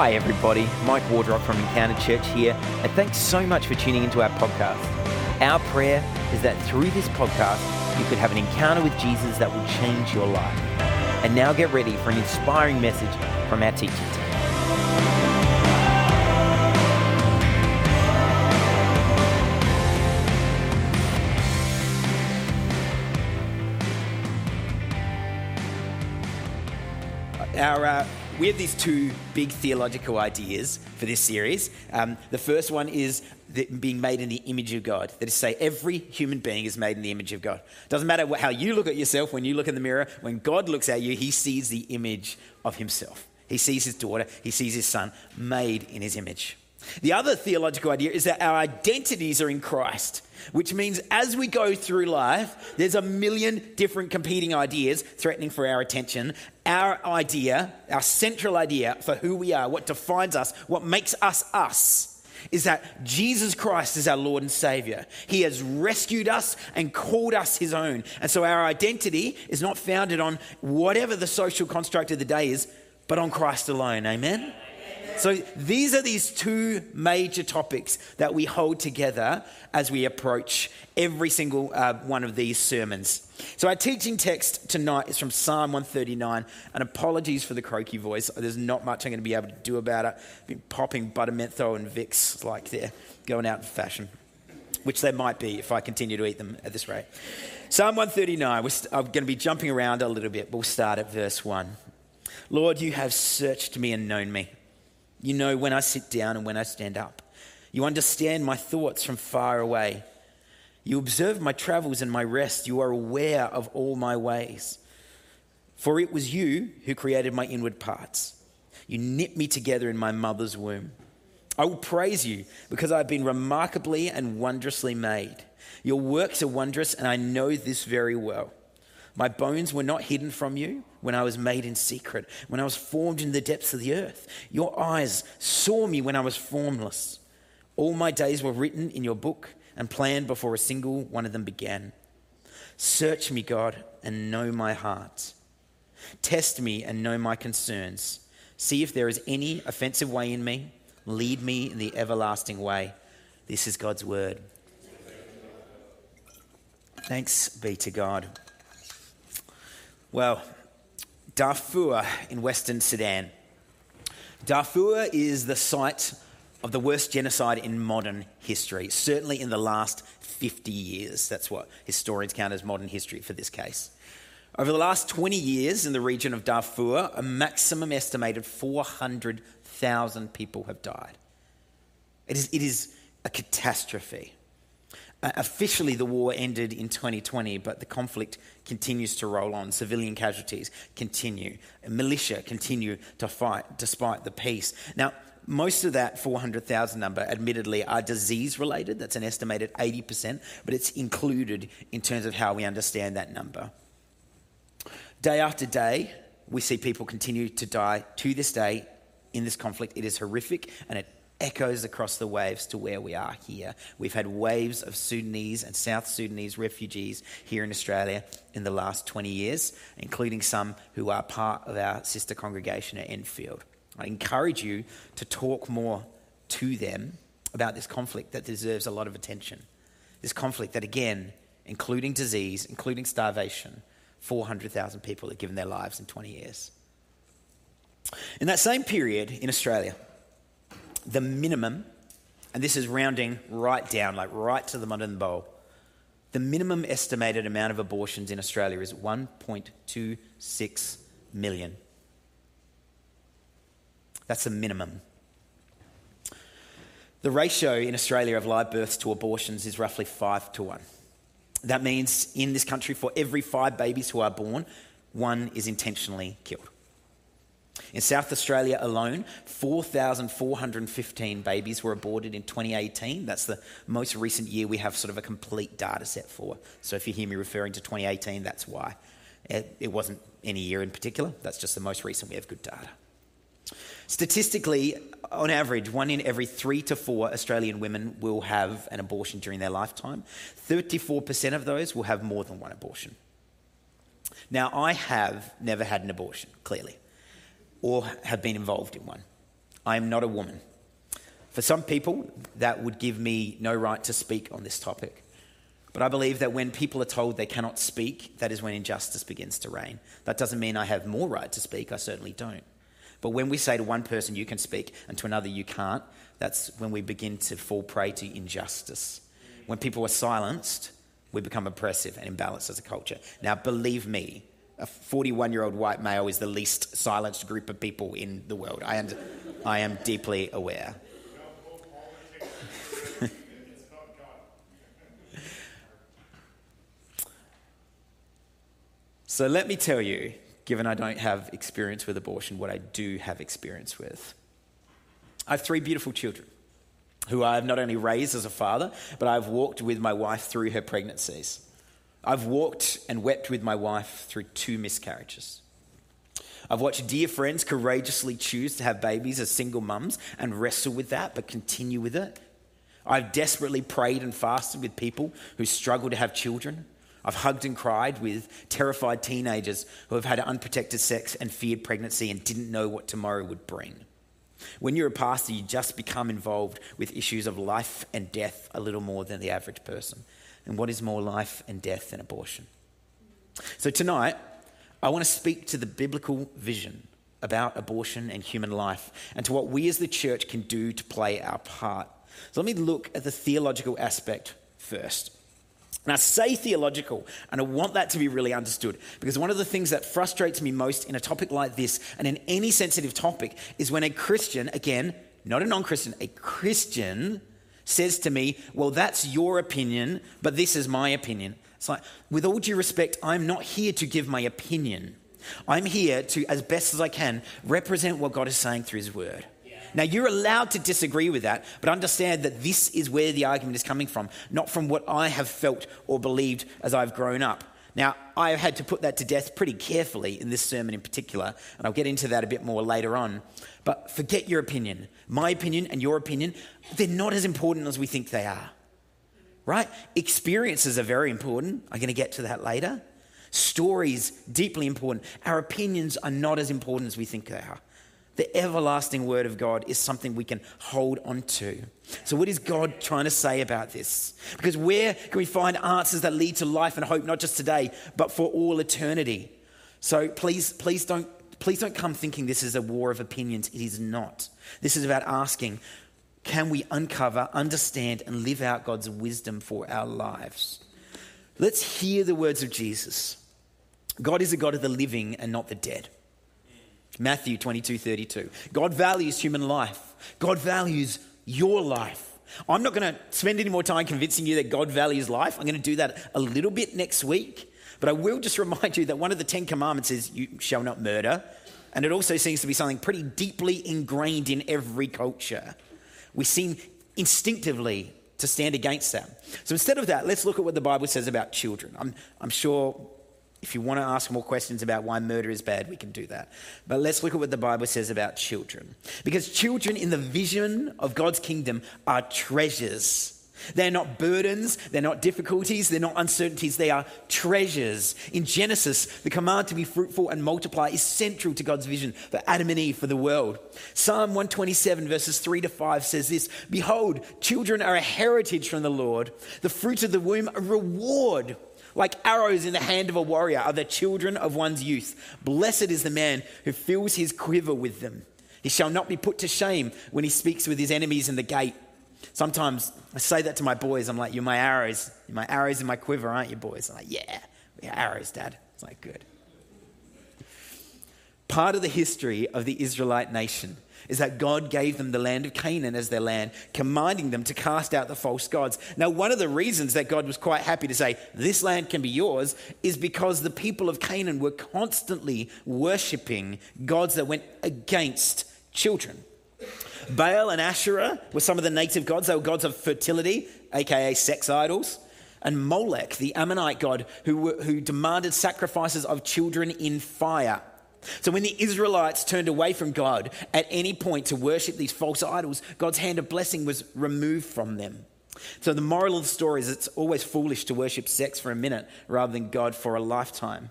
Hi, everybody. Mike Wardrop from Encounter Church here, and thanks so much for tuning into our podcast. Our prayer is that through this podcast, you could have an encounter with Jesus that will change your life. And now get ready for an inspiring message from our teaching team. Our, uh, we have these two big theological ideas for this series. Um, the first one is being made in the image of God. That is to say, every human being is made in the image of God. Doesn't matter how you look at yourself when you look in the mirror, when God looks at you, he sees the image of himself. He sees his daughter, he sees his son made in his image. The other theological idea is that our identities are in Christ, which means as we go through life, there's a million different competing ideas threatening for our attention. Our idea, our central idea for who we are, what defines us, what makes us us, is that Jesus Christ is our Lord and Savior. He has rescued us and called us His own. And so our identity is not founded on whatever the social construct of the day is, but on Christ alone. Amen? So these are these two major topics that we hold together as we approach every single uh, one of these sermons. So our teaching text tonight is from Psalm 139. And apologies for the croaky voice. There's not much I'm going to be able to do about it. I've been popping Butter Menthol and Vicks like they're going out of fashion, which they might be if I continue to eat them at this rate. Psalm 139. We're st- I'm going to be jumping around a little bit, but we'll start at verse 1. Lord, you have searched me and known me. You know when I sit down and when I stand up. You understand my thoughts from far away. You observe my travels and my rest. You are aware of all my ways. For it was you who created my inward parts. You knit me together in my mother's womb. I will praise you because I've been remarkably and wondrously made. Your works are wondrous, and I know this very well. My bones were not hidden from you when I was made in secret, when I was formed in the depths of the earth. Your eyes saw me when I was formless. All my days were written in your book and planned before a single one of them began. Search me, God, and know my heart. Test me and know my concerns. See if there is any offensive way in me. Lead me in the everlasting way. This is God's word. Thanks be to God. Well, Darfur in Western Sudan. Darfur is the site of the worst genocide in modern history, certainly in the last 50 years. That's what historians count as modern history for this case. Over the last 20 years in the region of Darfur, a maximum estimated 400,000 people have died. It is, it is a catastrophe. Uh, officially, the war ended in 2020, but the conflict continues to roll on. Civilian casualties continue. Militia continue to fight despite the peace. Now, most of that 400,000 number, admittedly, are disease related. That's an estimated 80%, but it's included in terms of how we understand that number. Day after day, we see people continue to die to this day in this conflict. It is horrific and it echoes across the waves to where we are here. We've had waves of Sudanese and South Sudanese refugees here in Australia in the last 20 years, including some who are part of our sister congregation at Enfield. I encourage you to talk more to them about this conflict that deserves a lot of attention. This conflict that, again, including disease, including starvation, 400,000 people have given their lives in 20 years. In that same period in Australia, the minimum, and this is rounding right down, like right to the modern bowl, the minimum estimated amount of abortions in Australia is 1.26 million. That's the minimum. The ratio in Australia of live births to abortions is roughly 5 to 1. That means in this country, for every five babies who are born, one is intentionally killed. In South Australia alone, 4,415 babies were aborted in 2018. That's the most recent year we have sort of a complete data set for. So if you hear me referring to 2018, that's why. It, it wasn't any year in particular, that's just the most recent we have good data. Statistically, on average, one in every three to four Australian women will have an abortion during their lifetime. 34% of those will have more than one abortion. Now, I have never had an abortion, clearly, or have been involved in one. I am not a woman. For some people, that would give me no right to speak on this topic. But I believe that when people are told they cannot speak, that is when injustice begins to reign. That doesn't mean I have more right to speak, I certainly don't. But when we say to one person, you can speak, and to another, you can't, that's when we begin to fall prey to injustice. When people are silenced, we become oppressive and imbalanced as a culture. Now, believe me, a 41 year old white male is the least silenced group of people in the world. I am, I am deeply aware. so let me tell you, given I don't have experience with abortion, what I do have experience with. I have three beautiful children who I have not only raised as a father, but I've walked with my wife through her pregnancies. I've walked and wept with my wife through two miscarriages. I've watched dear friends courageously choose to have babies as single mums and wrestle with that, but continue with it. I've desperately prayed and fasted with people who struggle to have children. I've hugged and cried with terrified teenagers who have had unprotected sex and feared pregnancy and didn't know what tomorrow would bring. When you're a pastor, you just become involved with issues of life and death a little more than the average person. And what is more life and death than abortion? So tonight, I want to speak to the biblical vision about abortion and human life and to what we as the church can do to play our part. So let me look at the theological aspect first. And I say theological, and I want that to be really understood because one of the things that frustrates me most in a topic like this and in any sensitive topic is when a Christian, again, not a non Christian, a Christian says to me, Well, that's your opinion, but this is my opinion. It's like, with all due respect, I'm not here to give my opinion. I'm here to, as best as I can, represent what God is saying through His Word. Now, you're allowed to disagree with that, but understand that this is where the argument is coming from, not from what I have felt or believed as I've grown up. Now, I have had to put that to death pretty carefully in this sermon in particular, and I'll get into that a bit more later on. But forget your opinion. My opinion and your opinion, they're not as important as we think they are. Right? Experiences are very important. I'm going to get to that later. Stories, deeply important. Our opinions are not as important as we think they are. The everlasting word of God is something we can hold on to. So, what is God trying to say about this? Because where can we find answers that lead to life and hope, not just today, but for all eternity? So, please, please don't, please don't come thinking this is a war of opinions. It is not. This is about asking can we uncover, understand, and live out God's wisdom for our lives? Let's hear the words of Jesus. God is a God of the living and not the dead. Matthew 22 32. God values human life, God values your life. I'm not going to spend any more time convincing you that God values life. I'm going to do that a little bit next week. But I will just remind you that one of the Ten Commandments is you shall not murder. And it also seems to be something pretty deeply ingrained in every culture. We seem instinctively to stand against that. So instead of that, let's look at what the Bible says about children. I'm, I'm sure if you want to ask more questions about why murder is bad, we can do that. But let's look at what the Bible says about children. Because children in the vision of God's kingdom are treasures. They're not burdens, they're not difficulties, they're not uncertainties, they are treasures. In Genesis, the command to be fruitful and multiply is central to God's vision for Adam and Eve, for the world. Psalm 127, verses 3 to 5 says this Behold, children are a heritage from the Lord, the fruit of the womb, a reward. Like arrows in the hand of a warrior are the children of one's youth. Blessed is the man who fills his quiver with them. He shall not be put to shame when he speaks with his enemies in the gate. Sometimes I say that to my boys. I'm like, You're my arrows. You're my arrows in my quiver, aren't you, boys? I'm like, Yeah, we're arrows, Dad. It's like, Good. Part of the history of the Israelite nation is that God gave them the land of Canaan as their land, commanding them to cast out the false gods. Now, one of the reasons that God was quite happy to say, This land can be yours, is because the people of Canaan were constantly worshipping gods that went against children. Baal and Asherah were some of the native gods. They were gods of fertility, aka sex idols. And Molech, the Ammonite god, who, who demanded sacrifices of children in fire. So when the Israelites turned away from God at any point to worship these false idols, God's hand of blessing was removed from them. So the moral of the story is it's always foolish to worship sex for a minute rather than God for a lifetime.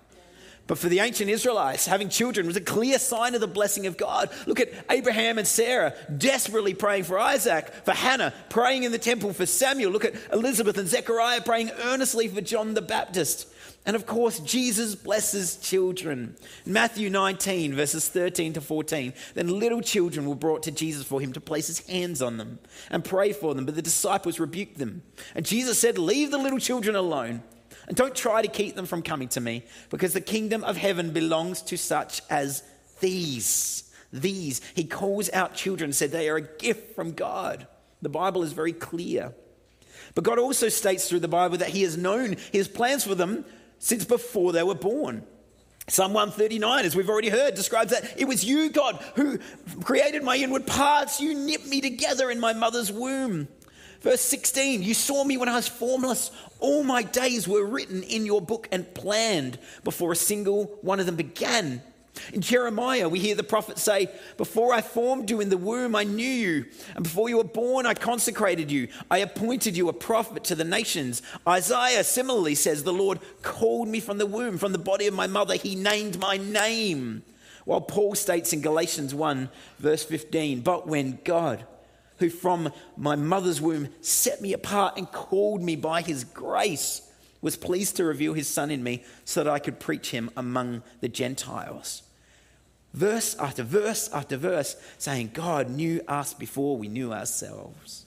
But for the ancient Israelites, having children was a clear sign of the blessing of God. Look at Abraham and Sarah desperately praying for Isaac, for Hannah praying in the temple for Samuel. Look at Elizabeth and Zechariah praying earnestly for John the Baptist. And of course, Jesus blesses children. Matthew 19, verses 13 to 14. Then little children were brought to Jesus for him to place his hands on them and pray for them. But the disciples rebuked them. And Jesus said, Leave the little children alone and don't try to keep them from coming to me because the kingdom of heaven belongs to such as these. These. He calls out children, said they are a gift from God. The Bible is very clear. But God also states through the Bible that He has known His plans for them since before they were born. Psalm 139, as we've already heard, describes that it was you, God, who created my inward parts. You knit me together in my mother's womb. Verse 16, you saw me when I was formless. All my days were written in your book and planned before a single one of them began. In Jeremiah, we hear the prophet say, Before I formed you in the womb, I knew you. And before you were born, I consecrated you. I appointed you a prophet to the nations. Isaiah similarly says, The Lord called me from the womb, from the body of my mother. He named my name. While Paul states in Galatians 1, verse 15, But when God, who from my mother's womb set me apart and called me by his grace, was pleased to reveal his son in me so that I could preach him among the Gentiles verse after verse after verse, saying, God knew us before we knew ourselves.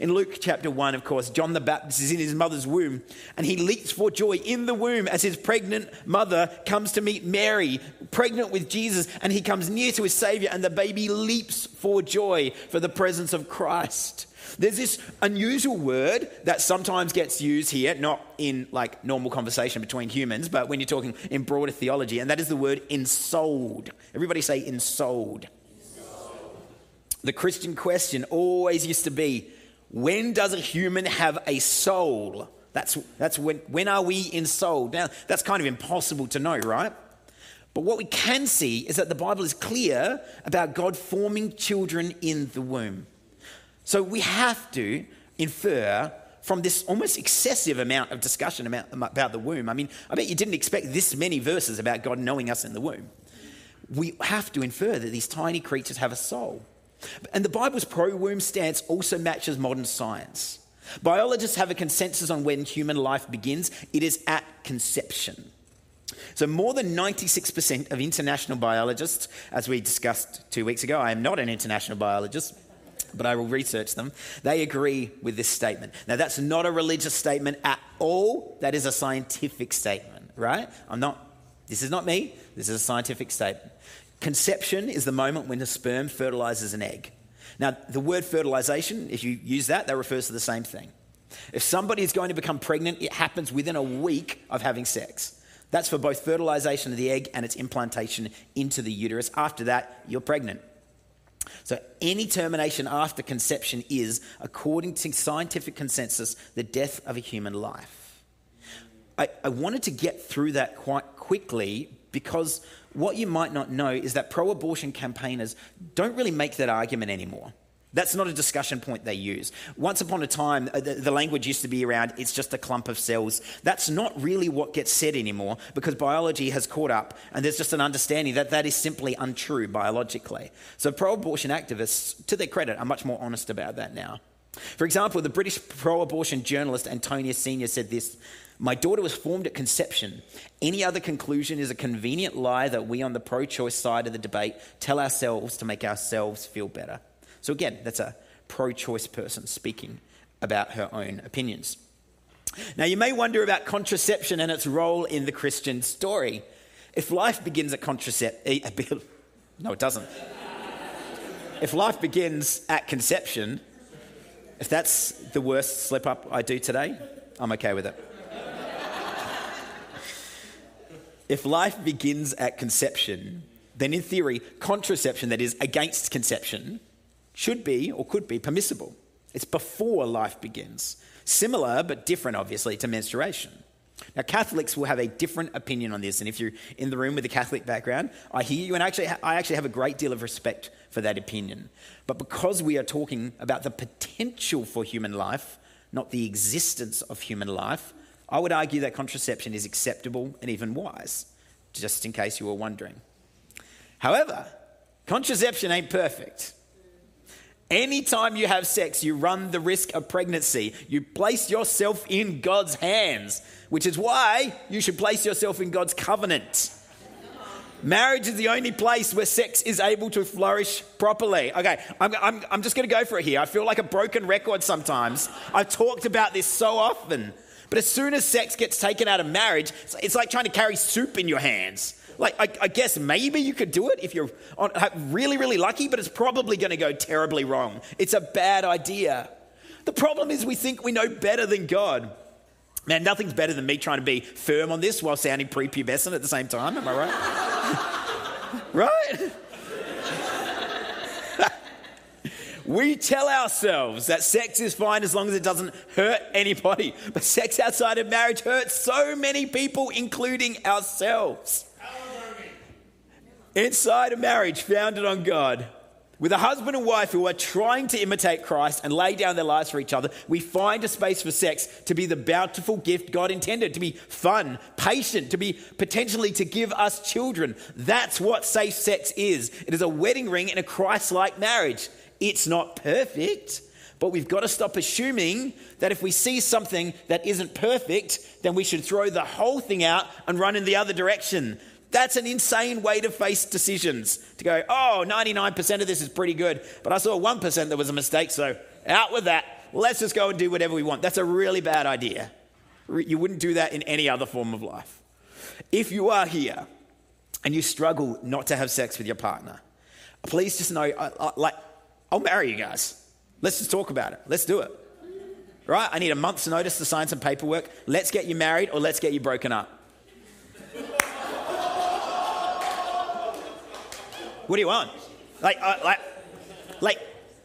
In Luke chapter 1, of course, John the Baptist is in his mother's womb and he leaps for joy in the womb as his pregnant mother comes to meet Mary, pregnant with Jesus, and he comes near to his Savior and the baby leaps for joy for the presence of Christ. There's this unusual word that sometimes gets used here, not in like normal conversation between humans, but when you're talking in broader theology, and that is the word ensouled. Everybody say ensouled. The Christian question always used to be when does a human have a soul? That's, that's when, when are we in soul? Now, that's kind of impossible to know, right? But what we can see is that the Bible is clear about God forming children in the womb. So we have to infer from this almost excessive amount of discussion about, about the womb. I mean, I bet you didn't expect this many verses about God knowing us in the womb. We have to infer that these tiny creatures have a soul. And the Bible's pro womb stance also matches modern science. Biologists have a consensus on when human life begins it is at conception. So, more than 96% of international biologists, as we discussed two weeks ago, I am not an international biologist, but I will research them. They agree with this statement. Now, that's not a religious statement at all, that is a scientific statement, right? I'm not, this is not me, this is a scientific statement. Conception is the moment when the sperm fertilizes an egg. Now, the word fertilization, if you use that, that refers to the same thing. If somebody is going to become pregnant, it happens within a week of having sex. That's for both fertilization of the egg and its implantation into the uterus. After that, you're pregnant. So, any termination after conception is, according to scientific consensus, the death of a human life. I, I wanted to get through that quite quickly because what you might not know is that pro abortion campaigners don't really make that argument anymore. That's not a discussion point they use. Once upon a time, uh, the, the, language used to be around it's just a clump of cells. That's not really what gets said anymore because biology has caught up and there's just an understanding that that is simply untrue biologically. So, pro abortion activists, to their credit, are much more honest about that now. For example, the British pro abortion journalist Antonia Senior said this My daughter was formed at conception. Any other conclusion is a convenient lie that we on the pro choice side of the debate tell ourselves to make ourselves feel better. So, again, that's a pro choice person speaking about her own opinions. Now, you may wonder about contraception and its role in the Christian story. If life begins at contraception, eh, no, it doesn't. if life begins at conception, if that's the worst slip up I do today, I'm okay with it. If life begins at conception, then in theory, contraception, that is against conception, should be or could be permissible. It's before life begins. Similar but different, obviously, to menstruation. Now, Catholics will have a different opinion on this, and if you're in the room with a Catholic background, I hear you, and actually, I actually have a great deal of respect for that opinion. But because we are talking about the potential for human life, not the existence of human life, I would argue that contraception is acceptable and even wise just in case you were wondering. However, contraception ain't perfect. Anytime you have sex, you run the risk of pregnancy. You place yourself in God's hands, which is why you should place yourself in God's covenant. Marriage is the only place where sex is able to flourish properly. Okay, I'm, I'm, I'm just going to go for it here. I feel like a broken record sometimes. I've talked about this so often. But as soon as sex gets taken out of marriage, it's like trying to carry soup in your hands. Like, I, I guess maybe you could do it if you're on, really, really lucky, but it's probably going to go terribly wrong. It's a bad idea. The problem is we think we know better than God. Man, nothing's better than me trying to be firm on this while sounding prepubescent at the same time. Am I right? right? We tell ourselves that sex is fine as long as it doesn't hurt anybody. But sex outside of marriage hurts so many people, including ourselves. Inside a marriage founded on God, with a husband and wife who are trying to imitate Christ and lay down their lives for each other, we find a space for sex to be the bountiful gift God intended, to be fun, patient, to be potentially to give us children. That's what safe sex is. It is a wedding ring in a Christ like marriage. It's not perfect, but we've got to stop assuming that if we see something that isn't perfect, then we should throw the whole thing out and run in the other direction. That's an insane way to face decisions. To go, oh, 99% of this is pretty good, but I saw 1% that was a mistake, so out with that. Let's just go and do whatever we want. That's a really bad idea. You wouldn't do that in any other form of life. If you are here and you struggle not to have sex with your partner, please just know, like, I'll marry you guys. Let's just talk about it. Let's do it. Right? I need a month's notice to sign some paperwork. Let's get you married or let's get you broken up. What do you want? Like, uh, like, like,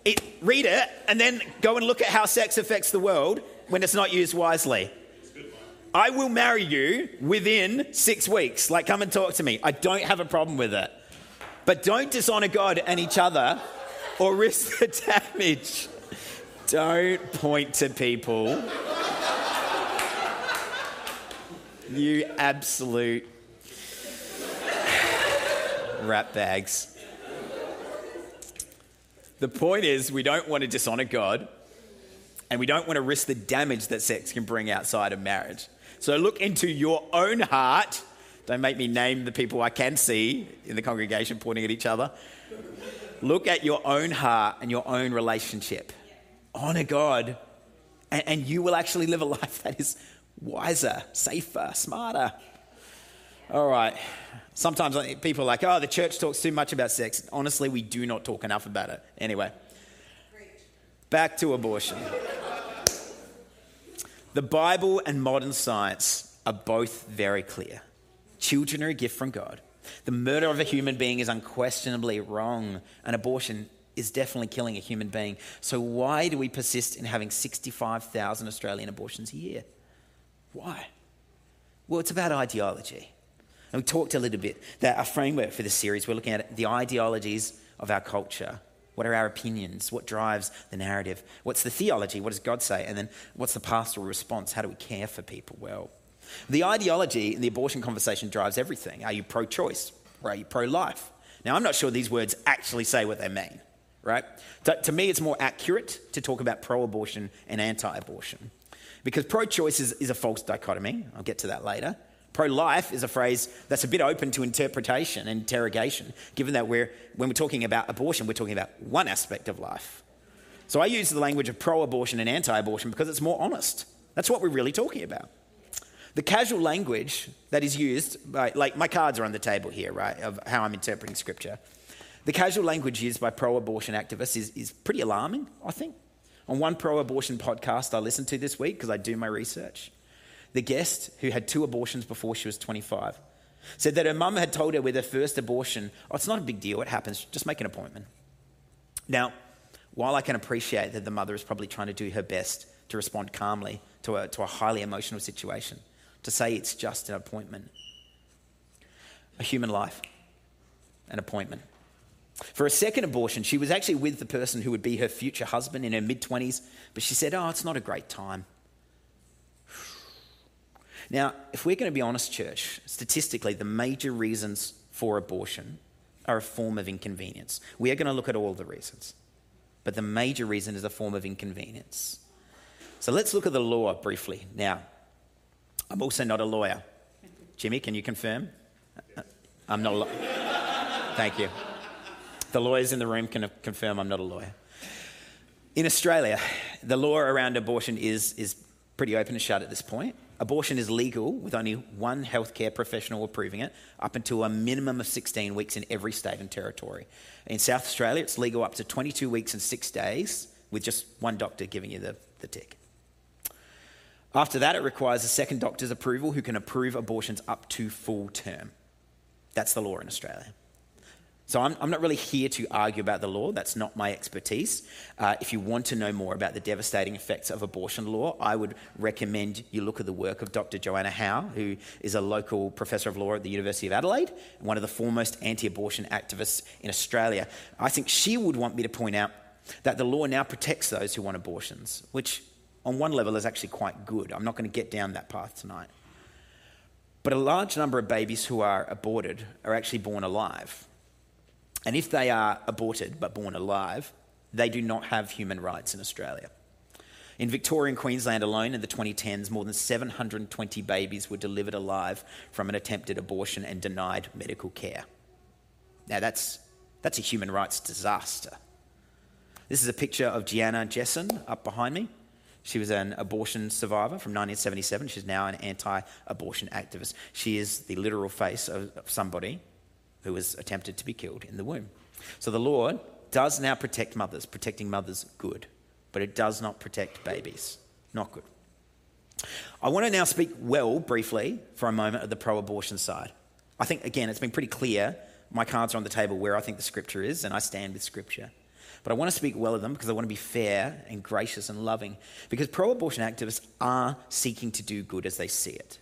it, read it and then go and look at how sex affects the world when it's not used wisely. I will marry you within six weeks. Like, come and talk to me. I don't have a problem with it. But don't dishonor God and each other or risk the damage. Don't point to people. You absolute rat bags. The point is, we don't want to dishonor God and we don't want to risk the damage that sex can bring outside of marriage. So look into your own heart. Don't make me name the people I can see in the congregation pointing at each other. Look at your own heart and your own relationship. Honor God, and, and you will actually live a life that is wiser, safer, smarter. All right. Sometimes people are like, oh, the church talks too much about sex. Honestly, we do not talk enough about it. Anyway, back to abortion. The Bible and modern science are both very clear. Children are a gift from God. The murder of a human being is unquestionably wrong. and abortion is definitely killing a human being. So, why do we persist in having 65,000 Australian abortions a year? Why? Well, it's about ideology. And we talked a little bit that our framework for this series, we're looking at the ideologies of our culture. What are our opinions? What drives the narrative? What's the theology? What does God say? And then what's the pastoral response? How do we care for people well? The ideology in the abortion conversation drives everything. Are you pro choice or are you pro life? Now, I'm not sure these words actually say what they mean, right? To, to me, it's more accurate to talk about pro abortion and anti abortion because pro choice is, is a false dichotomy. I'll get to that later. Pro life is a phrase that's a bit open to interpretation and interrogation, given that we're, when we're talking about abortion, we're talking about one aspect of life. So I use the language of pro abortion and anti abortion because it's more honest. That's what we're really talking about. The casual language that is used, by, like my cards are on the table here, right, of how I'm interpreting scripture. The casual language used by pro abortion activists is, is pretty alarming, I think. On one pro abortion podcast I listened to this week because I do my research, the guest, who had two abortions before she was 25, said that her mum had told her with her first abortion, Oh, it's not a big deal, it happens, just make an appointment. Now, while I can appreciate that the mother is probably trying to do her best to respond calmly to a, to a highly emotional situation, to say it's just an appointment, a human life, an appointment. For a second abortion, she was actually with the person who would be her future husband in her mid 20s, but she said, Oh, it's not a great time. Now, if we're going to be honest, church, statistically, the major reasons for abortion are a form of inconvenience. We are going to look at all the reasons, but the major reason is a form of inconvenience. So let's look at the law briefly. Now, I'm also not a lawyer. Jimmy, can you confirm? I'm not a lawyer. Thank you. The lawyers in the room can confirm I'm not a lawyer. In Australia, the law around abortion is, is pretty open and shut at this point. Abortion is legal with only one healthcare professional approving it, up until a minimum of 16 weeks in every state and territory. In South Australia, it's legal up to 22 weeks and six days, with just one doctor giving you the, the tick. After that, it requires a second doctor's approval who can approve abortions up to full term. That's the law in Australia. So I'm, I'm, not really here to argue about the law. That's not my expertise. Uh, if you want to know more about the devastating effects of abortion law, I would recommend you look at the work of Dr. Joanna Howe, who is a local professor of law at the University of Adelaide, one of the foremost anti-abortion activists in Australia. I think she would want me to point out that the law now protects those who want abortions, which on one level is actually quite good. I'm not going to get down that path tonight. But a large number of babies who are aborted are actually born alive. And if they are aborted but born alive, they do not have human rights in Australia. In Victoria and Queensland alone in the 2010s, more than 720 babies were delivered alive from an attempted abortion and denied medical care. Now, that's, that's a human rights disaster. This is a picture of Gianna Jessen up behind me. She was an abortion survivor from 1977. She's now an anti abortion activist. She is the literal face of somebody who was attempted to be killed in the womb. So the Lord does now protect mothers, protecting mothers good, but it does not protect babies. Not good. I want to now speak well, briefly, for a moment of the pro abortion side. I think, again, it's been pretty clear. My cards are on the table where I think the scripture is, and I stand with scripture. But I want to speak well of them because I want to be fair and gracious and loving. Because pro abortion activists are seeking to do good as they see it.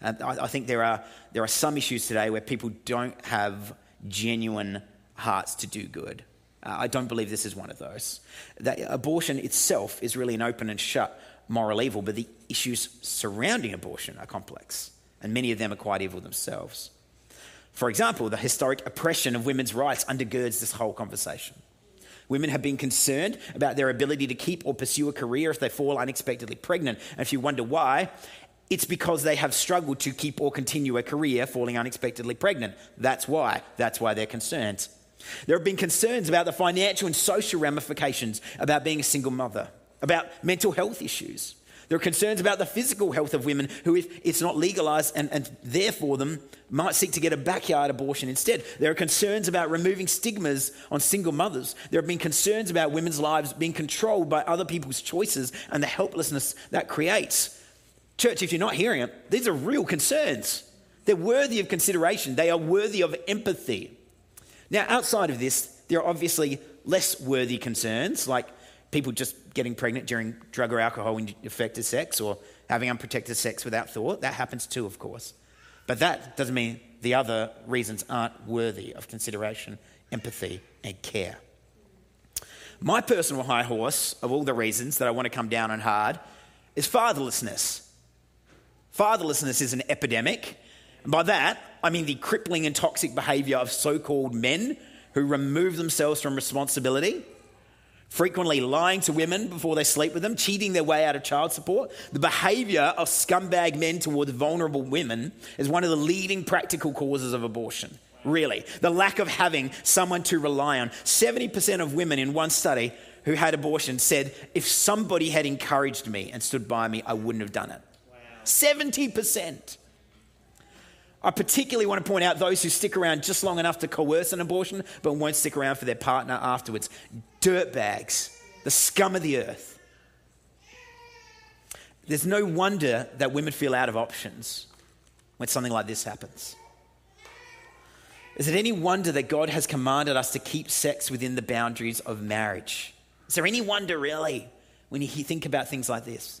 And I, I think there are, there are some issues today where people don't have genuine hearts to do good. Uh, I don't believe this is one of those. That abortion itself is really an open and shut moral evil, but the issues surrounding abortion are complex, and many of them are quite evil themselves. For example, the historic oppression of women's rights undergirds this whole conversation. Women have been concerned about their ability to keep or pursue a career if they fall unexpectedly pregnant. And if you wonder why, it's because they have struggled to keep or continue a career falling unexpectedly pregnant. That's why. That's why they're concerned. There have been concerns about the financial and social ramifications about being a single mother, about mental health issues. There are concerns about the physical health of women who, if it's not legalized and, and therefore them, might seek to get a backyard abortion instead. There are concerns about removing stigmas on single mothers. There have been concerns about women's lives being controlled by other people's choices and the helplessness that creates. Church, if you're not hearing it, these are real concerns. They're worthy of consideration, they are worthy of empathy. Now, outside of this, there are obviously less worthy concerns like people just getting pregnant during drug or alcohol affected sex or having unprotected sex without thought. That happens too, of course. But that doesn't mean the other reasons aren't worthy of consideration, empathy, and care. My personal high horse of all the reasons that I want to come down on hard is fatherlessness. Fatherlessness is an epidemic. And by that, I mean the crippling and toxic behavior of so called men who remove themselves from responsibility frequently lying to women before they sleep with them, cheating their way out of child support. The behavior of scumbag men towards vulnerable women is one of the leading practical causes of abortion. Really, the lack of having someone to rely on. 70% of women in one study who had abortion said, if somebody had encouraged me and stood by me, I wouldn't have done it. Wow. 70%. I particularly want to point out those who stick around just long enough to coerce an abortion, but won't stick around for their partner afterwards. Dirtbags, the scum of the earth. There's no wonder that women feel out of options when something like this happens. Is it any wonder that God has commanded us to keep sex within the boundaries of marriage? Is there any wonder, really, when you think about things like this?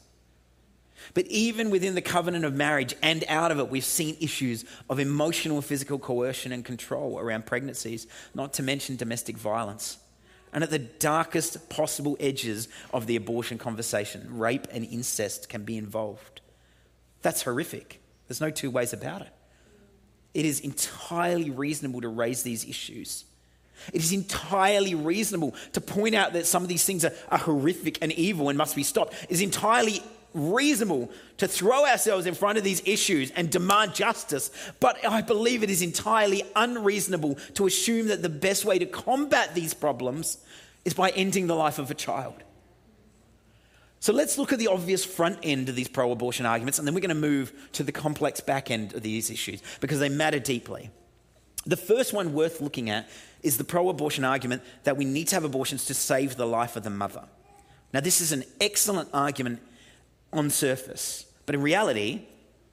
But even within the covenant of marriage and out of it, we've seen issues of emotional physical coercion and control around pregnancies, not to mention domestic violence. And at the darkest possible edges of the abortion conversation, rape and incest can be involved. That's horrific. There's no two ways about it. It is entirely reasonable to raise these issues. It is entirely reasonable to point out that some of these things are, are horrific and evil and must be stopped. It is entirely reasonable to throw ourselves in front of these issues and demand justice, but I believe it is entirely unreasonable to assume that the best way to combat these problems is by ending the life of a child. So let's look at the obvious front end of these pro abortion arguments, and then we're going to move to the complex back end of these issues because they matter deeply. The first one worth looking at is the pro abortion argument that we need to have abortions to save the life of the mother. Now, this is an excellent argument on surface, but in reality,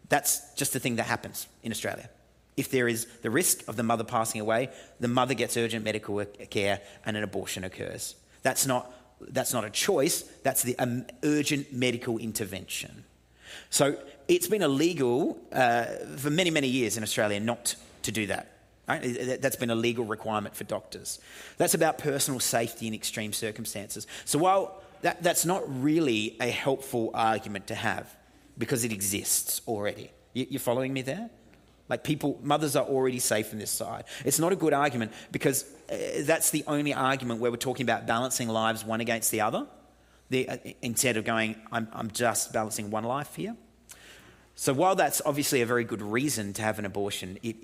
that's just the thing that happens in Australia. If there is the risk of the mother passing away, the mother gets urgent medical care and an abortion occurs. That's not, that's not a choice, that's the um, urgent medical intervention. So it's been illegal uh, for many, many years in Australia not to do that. Right? That's been a legal requirement for doctors. That's about personal safety in extreme circumstances. So while that, that's not really a helpful argument to have because it exists already. You, you're following me there? Like people, mothers are already safe in this side. It's not a good argument because uh, that's the only argument where we're talking about balancing lives one against the other. The, uh, instead of going, I'm, I'm just balancing one life here. So while that's obviously a very good reason to have an abortion, it,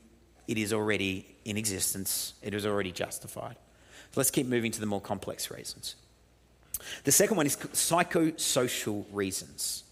it is already in existence. It is already justified. So let's keep moving to the more complex reasons. The second one is psychosocial reasons.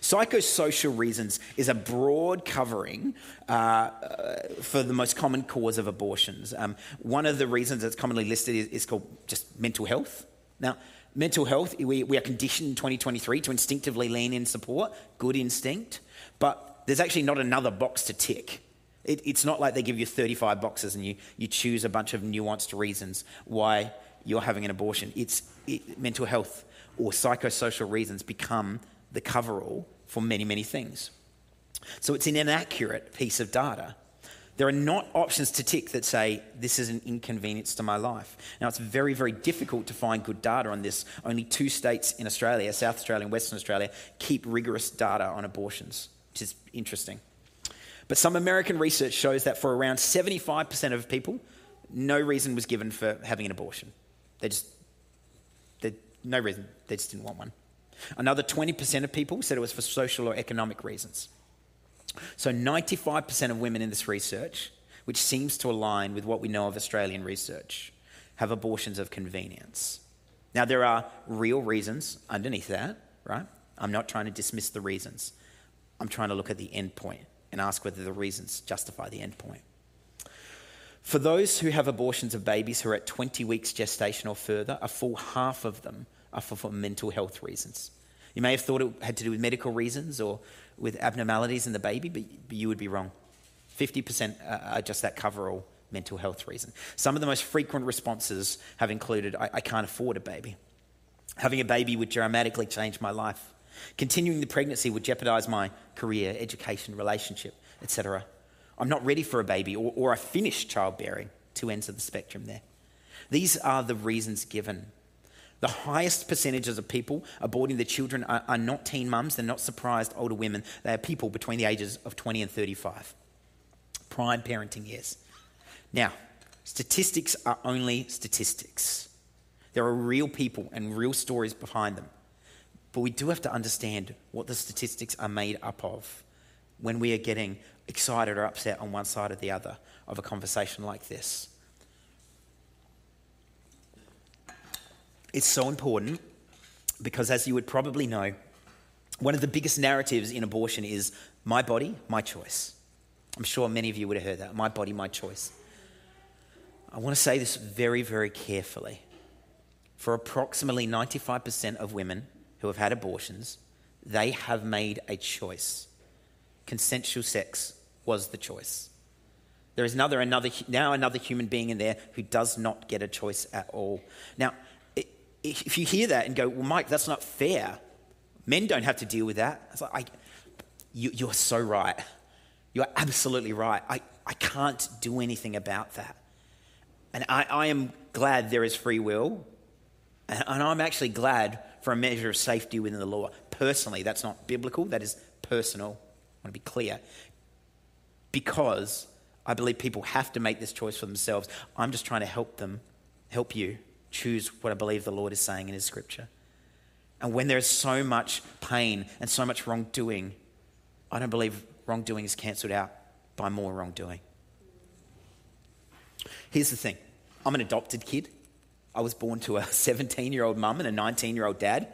Psychosocial reasons is a broad covering uh, uh, for the most common cause of abortions. Um, one of the reasons that's commonly listed is, is, called just mental health. Now, mental health, we, we are conditioned in 2023 to instinctively lean in support, good instinct, but there's actually not another box to tick. It, it's not like they give you 35 boxes and you, you choose a bunch of nuanced reasons why you're having an abortion. It's it, mental health or psychosocial reasons become the coverall for many, many things. So it's an inaccurate piece of data. There are not options to tick that say, this is an inconvenience to my life. Now, it's very, very difficult to find good data on this. Only two states in Australia, South Australia and Western Australia, keep rigorous data on abortions, which is interesting. But some American research shows that for around 75% of people, no reason was given for having an abortion. They just, they, no reason, they just didn't want one. Another 20% of people said it was for social or economic reasons. So 95% of women in this research, which seems to align with what we know of Australian research, have abortions of convenience. Now, there are real reasons underneath that, right? I'm not trying to dismiss the reasons. I'm trying to look at the end point and ask whether the reasons justify the end point. For those who have abortions of babies who are at 20 weeks gestation or further, a full half of them are for, for mental health reasons. You may have thought it had to do with medical reasons or with abnormalities in the baby, but, you would be wrong. 50% are just that coverall mental health reason. Some of the most frequent responses have included I, I can't afford a baby. Having a baby would dramatically change my life. Continuing the pregnancy would jeopardize my career, education, relationship, etc. I'm not ready for a baby, or, or I finished childbearing. Ends of the spectrum there. These are the reasons given. The highest percentages of people aborting their children are, are not teen mums, they're not surprised older women, they are people between the ages of 20 and 35. Prime parenting years. Now, statistics are only statistics. There are real people and real stories behind them. But we do have to understand what the statistics are made up of when we are getting excited or upset on one side or the other of a conversation like this. It's so important because, as you would probably know, one of the biggest narratives in abortion is my body, my choice. I'm sure many of you would have heard that my body, my choice. I want to say this very, very carefully. For approximately 95% of women who have had abortions, they have made a choice. Consensual sex was the choice. There is another, another, now another human being in there who does not get a choice at all. Now, if you hear that and go, well, Mike, that's not fair. Men don't have to deal with that. It's like, I, you, you're so right. You're absolutely right. I, I can't do anything about that. And I, I am glad there is free will. And I'm actually glad for a measure of safety within the law. Personally, that's not biblical, that is personal. I want to be clear. Because I believe people have to make this choice for themselves. I'm just trying to help them, help you choose what I believe the Lord is saying in His scripture. And when there's so much pain and so much wrongdoing, I don't believe wrongdoing is cancelled out by more wrongdoing. Here's the thing I'm an adopted kid. I was born to a 17 year old mum and a 19 year old dad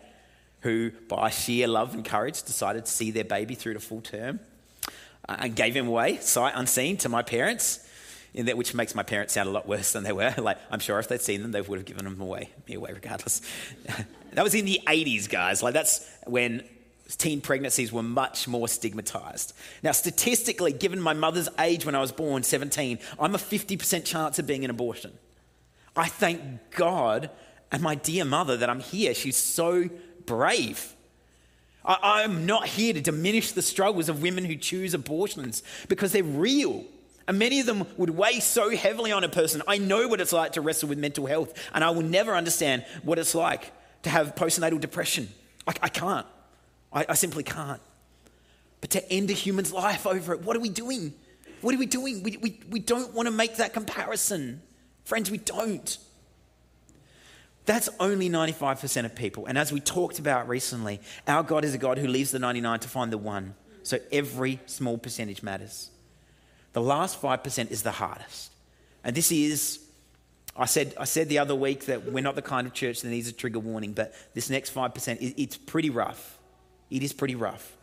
who, by sheer love and courage, decided to see their baby through to full term uh, and gave him away, sight unseen, to my parents. In that, which makes my parents sound a lot worse than they were. Like, I'm sure if they'd seen them, they would have given them away, me away regardless. that was in the 80s, guys. Like, that's when teen pregnancies were much more stigmatized. Now, statistically, given my mother's age when I was born, 17, I'm a 50% chance of being an abortion. I thank God and my dear mother that I'm here. She's so brave. I, am not here to diminish the struggles of women who choose abortions because they're real. And many of them would weigh so heavily on a person. I know what it's like to wrestle with mental health, and I will never understand what it's like to have postnatal depression. I, I can't. I, I simply can't. But to end a human's life over it, what are we doing? What are we doing? We, we, we don't want to make that comparison. Friends, we don't. That's only 95% of people. And as we talked about recently, our God is a God who leaves the 99 to find the one. So every small percentage matters. The last 5% is the hardest. And this is, I said, I said the other week that we're not the kind of church that needs a trigger warning, but this next 5%, it's pretty rough. It is pretty rough.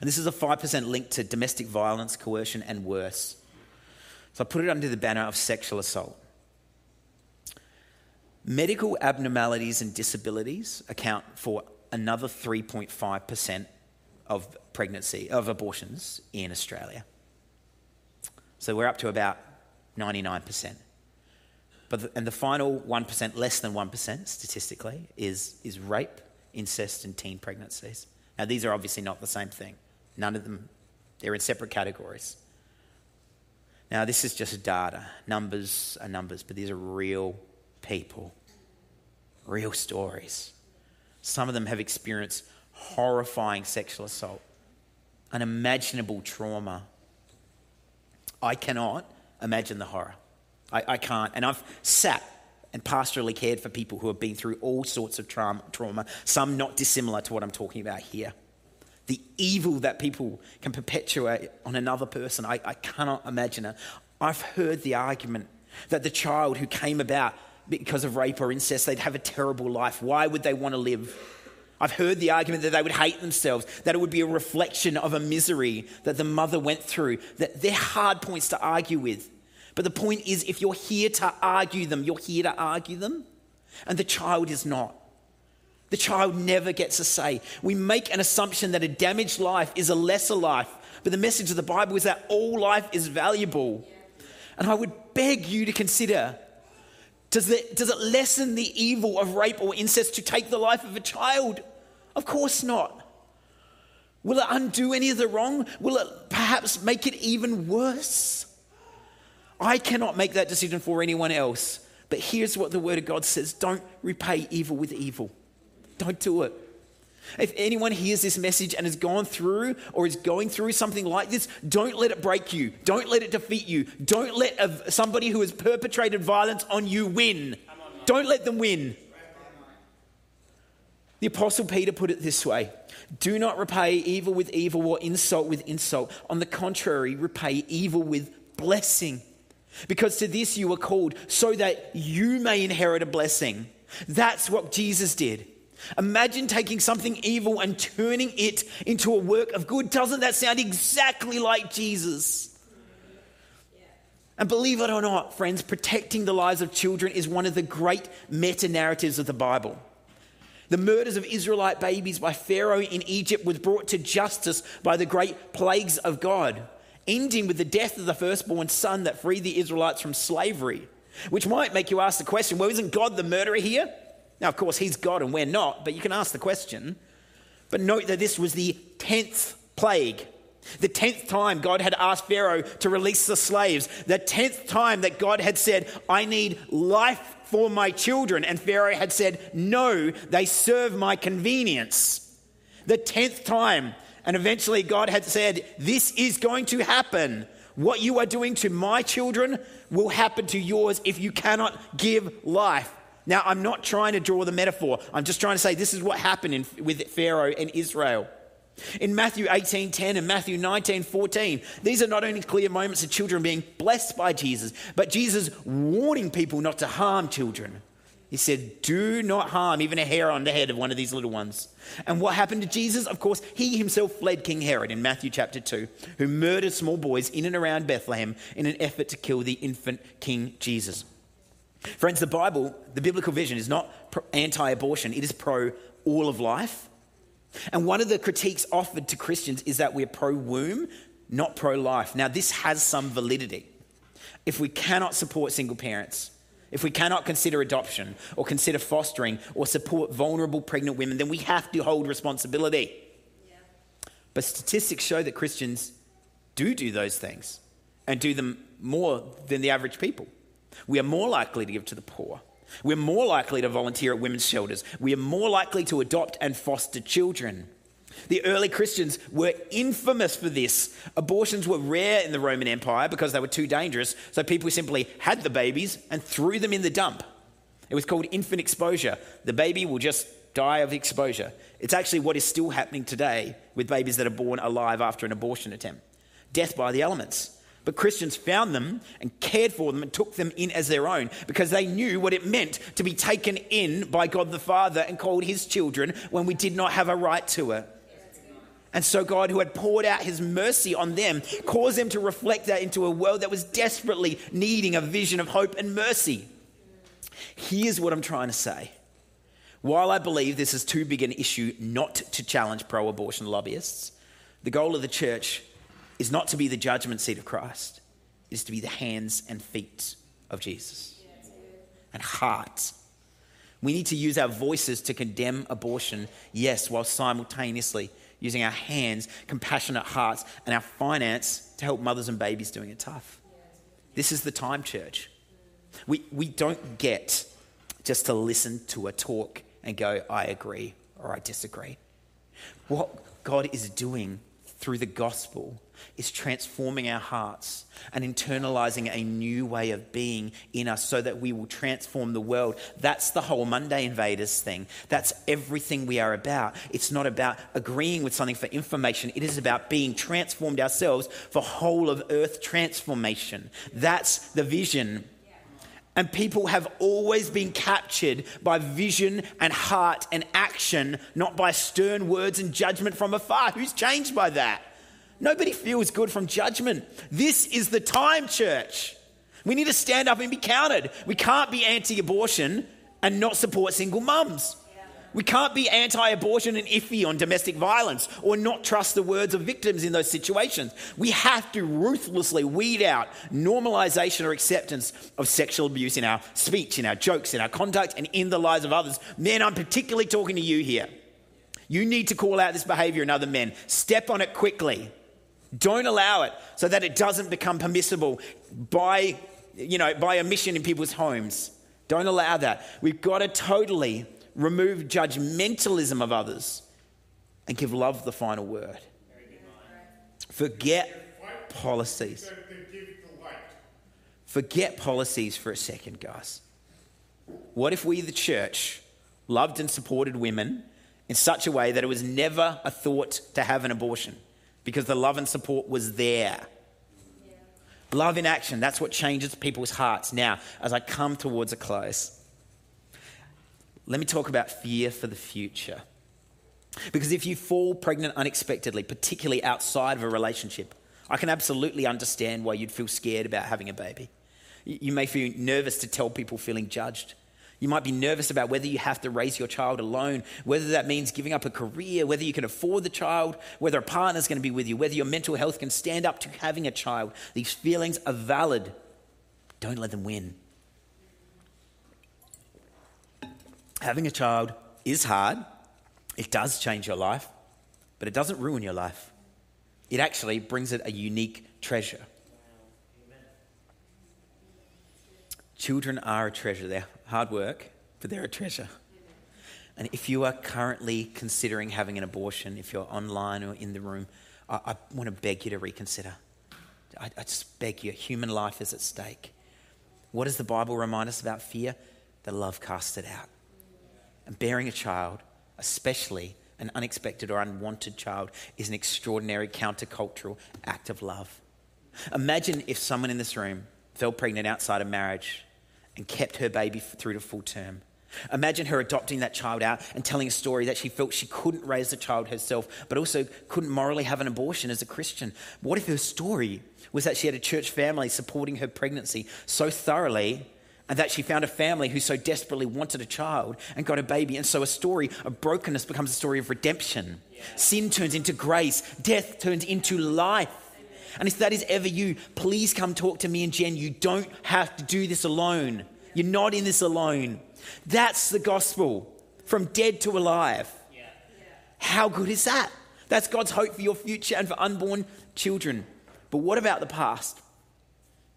And this is a 5% linked to domestic violence, coercion, and worse. So I put it under the banner of sexual assault. Medical abnormalities and disabilities account for another 3.5% of pregnancy, of abortions in Australia. So we're up to about 99%. But the, and the final 1%, less than 1% statistically, is, is rape, incest, and teen pregnancies. Now, these are obviously not the same thing. None of them, they're in separate categories. Now, this is just data. Numbers are numbers, but these are real people, real stories. Some of them have experienced horrifying sexual assault, unimaginable trauma. I cannot imagine the horror. I, I can't. And I've sat and pastorally cared for people who have been through all sorts of trauma, trauma, some not dissimilar to what I'm talking about here. The evil that people can perpetuate on another person, I, I cannot imagine it. I've heard the argument that the child who came about because of rape or incest, they'd have a terrible life. Why would they want to live? I've heard the argument that they would hate themselves, that it would be a reflection of a misery that the mother went through, that they're hard points to argue with. But the point is, if you're here to argue them, you're here to argue them, and the child is not. The child never gets a say. We make an assumption that a damaged life is a lesser life, but the message of the Bible is that all life is valuable. And I would beg you to consider does it, does it lessen the evil of rape or incest to take the life of a child? Of course not. Will it undo any of the wrong? Will it perhaps make it even worse? I cannot make that decision for anyone else. But here's what the Word of God says don't repay evil with evil. Don't do it. If anyone hears this message and has gone through or is going through something like this, don't let it break you. Don't let it defeat you. Don't let somebody who has perpetrated violence on you win. Don't let them win. The Apostle Peter put it this way Do not repay evil with evil or insult with insult. On the contrary, repay evil with blessing. Because to this you were called, so that you may inherit a blessing. That's what Jesus did. Imagine taking something evil and turning it into a work of good. Doesn't that sound exactly like Jesus? And believe it or not, friends, protecting the lives of children is one of the great meta narratives of the Bible. The murders of Israelite babies by Pharaoh in Egypt was brought to justice by the great plagues of God, ending with the death of the firstborn son that freed the Israelites from slavery. Which might make you ask the question well, isn't God the murderer here? Now, of course, he's God and we're not, but you can ask the question. But note that this was the 10th plague. The 10th time God had asked Pharaoh to release the slaves. The 10th time that God had said, I need life for my children. And Pharaoh had said, No, they serve my convenience. The 10th time And eventually, God had said, This is going to happen. What you are doing to my children will happen to yours if you cannot give life. Now, I'm not trying to draw the metaphor. I'm just trying to say this is what happened in, with Pharaoh and Israel. In Matthew 18:10 and Matthew 19:14, these are not only clear moments of children being blessed by Jesus, but Jesus warning people not to harm children. He said, Do not harm even a hair on the head of one of these little ones. And what happened to Jesus? Of course, he himself fled King Herod in Matthew chapter 2, who murdered small boys in and around Bethlehem in an effort to kill the infant King Jesus. Friends, the Bible, the biblical vision, is not anti abortion, it is pro all of life. And one of the critiques offered to Christians is that we're pro womb, not pro life. Now, this has some validity. If we cannot support single parents, if we cannot consider adoption or consider fostering or support vulnerable pregnant women, then we have to hold responsibility. Yeah. But statistics show that Christians do do those things and do them more than the average people. We are more likely to give to the poor. We're more likely to volunteer at women's shelters. We are more likely to adopt and foster children. The early Christians were infamous for this. Abortions were rare in the Roman Empire because they were too dangerous, so people simply had the babies and threw them in the dump. It was called infant exposure. The baby will just die of exposure. It's actually what is still happening today with babies that are born alive after an abortion attempt death by the elements. But Christians found them and cared for them and took them in as their own because they knew what it meant to be taken in by God the Father and called his children when we did not have a right to it. And so, God, who had poured out his mercy on them, caused them to reflect that into a world that was desperately needing a vision of hope and mercy. Here's what I'm trying to say. While I believe this is too big an issue not to challenge pro abortion lobbyists, the goal of the church is not to be the judgment seat of Christ, it is to be the hands and feet of Jesus and hearts. We need to use our voices to condemn abortion, yes, while simultaneously using our hands, compassionate hearts, and our finance to help mothers and babies doing it tough. This is the time, church. We, we don't get just to listen to a talk and go, I agree or I disagree. What God is doing through the gospel is transforming our hearts and internalizing a new way of being in us so that we will transform the world. That's the whole Monday Invaders thing. That's everything we are about. It's not about agreeing with something for information, it is about being transformed ourselves for whole of earth transformation. That's the vision. And people have always been captured by vision and heart and action, not by stern words and judgment from afar. Who's changed by that? Nobody feels good from judgment. This is the time, church. We need to stand up and be counted. We can't be anti abortion and not support single mums. We can't be anti abortion and iffy on domestic violence or not trust the words of victims in those situations. We have to ruthlessly weed out normalization or acceptance of sexual abuse in our speech, in our jokes, in our conduct, and in the lives of others. Men, I'm particularly talking to you here. You need to call out this behavior in other men. Step on it quickly. Don't allow it so that it doesn't become permissible by, you know, by omission in people's homes. Don't allow that. We've got to totally remove judgmentalism of others and give love the final word. Forget policies. Forget policies for a second, guys. What if we, the church, loved and supported women in such a way that it was never a thought to have an abortion? because the love and support was there. Love in action, that's what changes people's hearts. Now, as I come towards a close, let me talk about fear for the future. Because if you fall pregnant unexpectedly, particularly outside of a relationship, I can absolutely understand why you'd feel scared about having a baby. You may feel nervous to tell people feeling judged. You might be nervous about whether you have to raise your child alone, whether that means giving up a career, whether you can afford the child, whether a partner is going to be with you, whether your mental health can stand up to having a child. These feelings are valid. Don't let them win. Having a child is hard, it does change your life, but it doesn't ruin your life. It actually brings it a unique treasure. Children are a treasure. They're hard work, but they're a treasure. And if you are currently considering having an abortion, if you're online or in the room, I, I want to beg you to reconsider. I, I just beg you, human life is at stake. What does the Bible remind us about fear? That love casts it out. And bearing a child, especially an unexpected or unwanted child, is an extraordinary countercultural act of love. Imagine if someone in this room fell pregnant outside of marriage and kept her baby through to full term. Imagine her adopting that child out and telling a story that she felt she couldn't raise the child herself, but also couldn't morally have an abortion as a Christian. What if her story was that she had a church family supporting her pregnancy so thoroughly and that she found a family who so desperately wanted a child and got a baby. And so a story of brokenness becomes a story of redemption. Yeah. Sin turns into grace, death turns into life. And if that is ever you, please come talk to me and Jen. You don't have to do this alone. You're not in this alone. That's the gospel from dead to alive. Yeah. How good is that? That's God's hope for your future and for unborn children. But what about the past?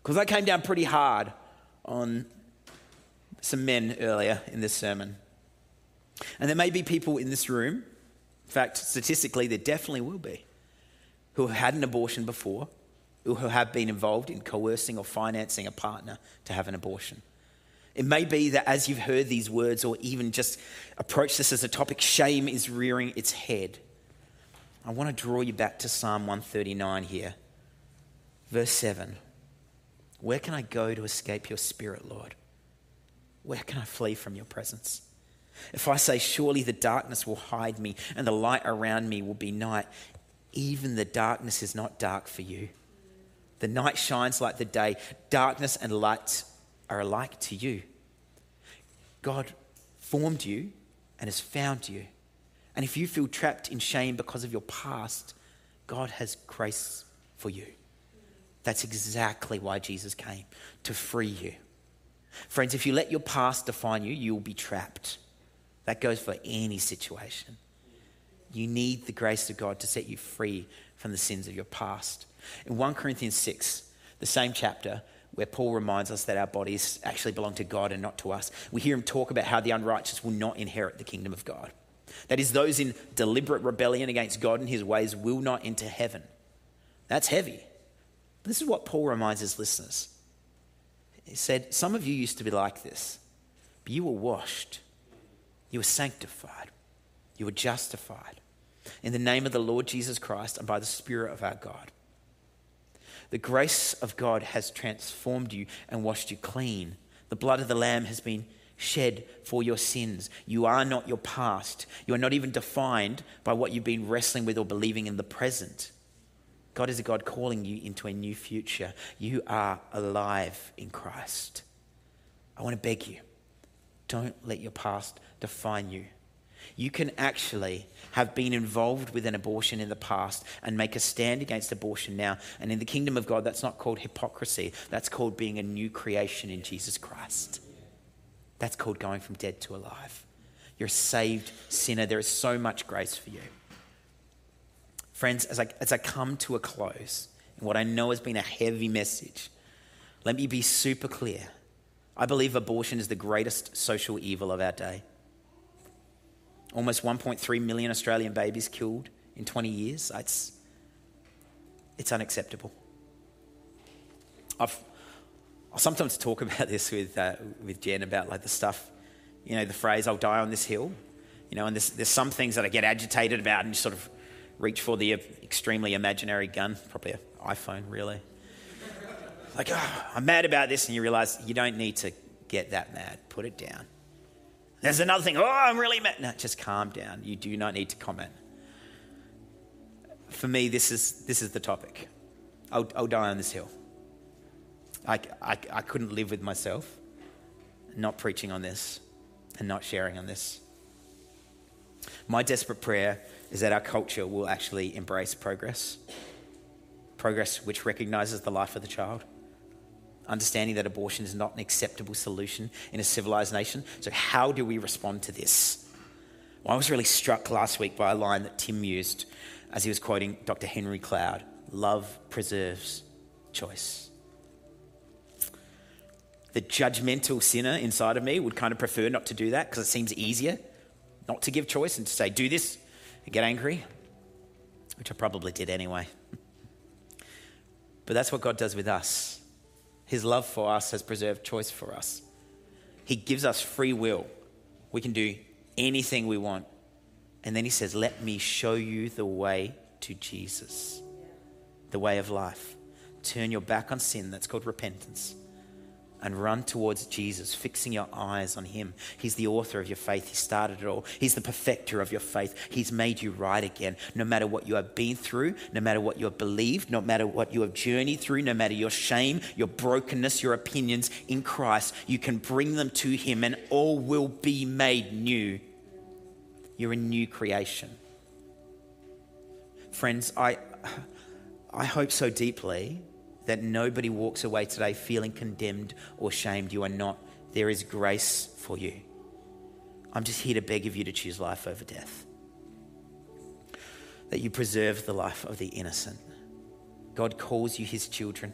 Because I came down pretty hard on some men earlier in this sermon. And there may be people in this room, in fact, statistically, there definitely will be, who have had an abortion before, who have been involved in coercing or financing a partner to have an abortion. It may be that as you've heard these words or even just approach this as a topic, shame is rearing its head. I want to draw you back to Psalm 139 here. Verse 7 Where can I go to escape your spirit, Lord? Where can I flee from your presence? If I say, Surely the darkness will hide me and the light around me will be night, even the darkness is not dark for you. The night shines like the day. Darkness and light are alike to you. God formed you and has found you. And if you feel trapped in shame because of your past, God has grace for you. That's exactly why Jesus came to free you. Friends, if you let your past define you, you'll be trapped. That goes for any situation. You need the grace of God to set you free from the sins of your past. In 1 Corinthians 6, the same chapter, where Paul reminds us that our bodies actually belong to God and not to us, we hear him talk about how the unrighteous will not inherit the kingdom of God. That is, those in deliberate rebellion against God and his ways will not enter heaven. That's heavy. This is what Paul reminds his listeners he said, Some of you used to be like this, but you were washed, you were sanctified, you were justified in the name of the Lord Jesus Christ and by the Spirit of our God. The grace of God has transformed you and washed you clean. The blood of the Lamb has been shed for your sins. You are not your past. You are not even defined by what you've been wrestling with or believing in the present. God is a God calling you into a new future. You are alive in Christ. I want to beg you don't let your past define you. You can actually have been involved with an abortion in the past and make a stand against abortion now. And in the kingdom of God, that's not called hypocrisy, that's called being a new creation in Jesus Christ. That's called going from dead to alive. You're a saved sinner. There is so much grace for you. Friends, as I, as I come to a close, in what I know has been a heavy message, let me be super clear. I believe abortion is the greatest social evil of our day. Almost 1.3 million Australian babies killed in 20 years. It's, it's unacceptable. I've, I sometimes talk about this with, uh, with Jen about like the stuff, you know, the phrase, I'll die on this hill. You know, and there's, there's some things that I get agitated about and sort of reach for the extremely imaginary gun, probably an iPhone, really. Like, oh, I'm mad about this, and you realize you don't need to get that mad. Put it down. There's another thing, oh, I'm really mad. No, just calm down. You do not need to comment. For me, this is, this is the topic. I'll, I'll die on this hill. I, I, I couldn't live with myself not preaching on this and not sharing on this. My desperate prayer is that our culture will actually embrace progress. Progress which recognizes the life of the child. Understanding that abortion is not an acceptable solution in a civilized nation. So, how do we respond to this? Well, I was really struck last week by a line that Tim used as he was quoting Dr. Henry Cloud Love preserves choice. The judgmental sinner inside of me would kind of prefer not to do that because it seems easier not to give choice and to say, do this and get angry, which I probably did anyway. but that's what God does with us. His love for us has preserved choice for us. He gives us free will. We can do anything we want. And then he says, Let me show you the way to Jesus, the way of life. Turn your back on sin. That's called repentance and run towards Jesus, fixing your eyes on Him. He's the author of your faith. He started it all. He's the perfecter of your faith. He's made you right again. No matter what you have been through, no matter what you have believed, no matter what you have journeyed through, no matter your shame, your brokenness, your opinions in Christ, you can bring them to Him and all will be made new. You're a new creation. Friends, I, I hope so deeply that nobody walks away today feeling condemned or shamed. You are not. There is grace for you. I'm just here to beg of you to choose life over death. That you preserve the life of the innocent. God calls you his children.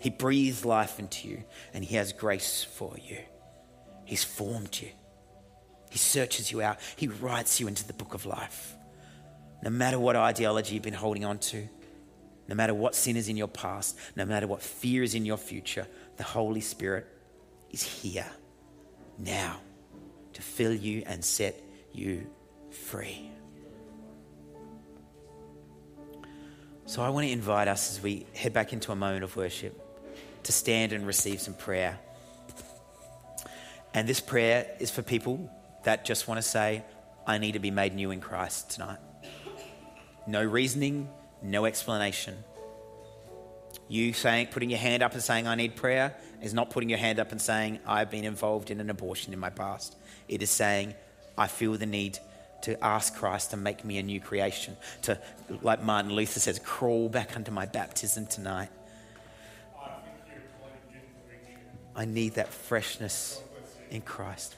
He breathes life into you and he has grace for you. He's formed you. He searches you out. He writes you into the book of life. No matter what ideology you've been holding on to, no matter what sin is in your past, no matter what fear is in your future, the Holy Spirit is here now to fill you and set you free. So I want to invite us as we head back into a moment of worship to stand and receive some prayer. And this prayer is for people that just want to say, I need to be made new in Christ tonight. No reasoning, no explanation. You saying, putting your hand up and saying, I need prayer, is not putting your hand up and saying, I've been involved in an abortion in my past. It is saying, I feel the need to ask Christ to make me a new creation, to, like Martin Luther says, crawl back under my baptism tonight. I need that freshness in Christ.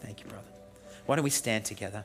Thank you, brother. Why don't we stand together?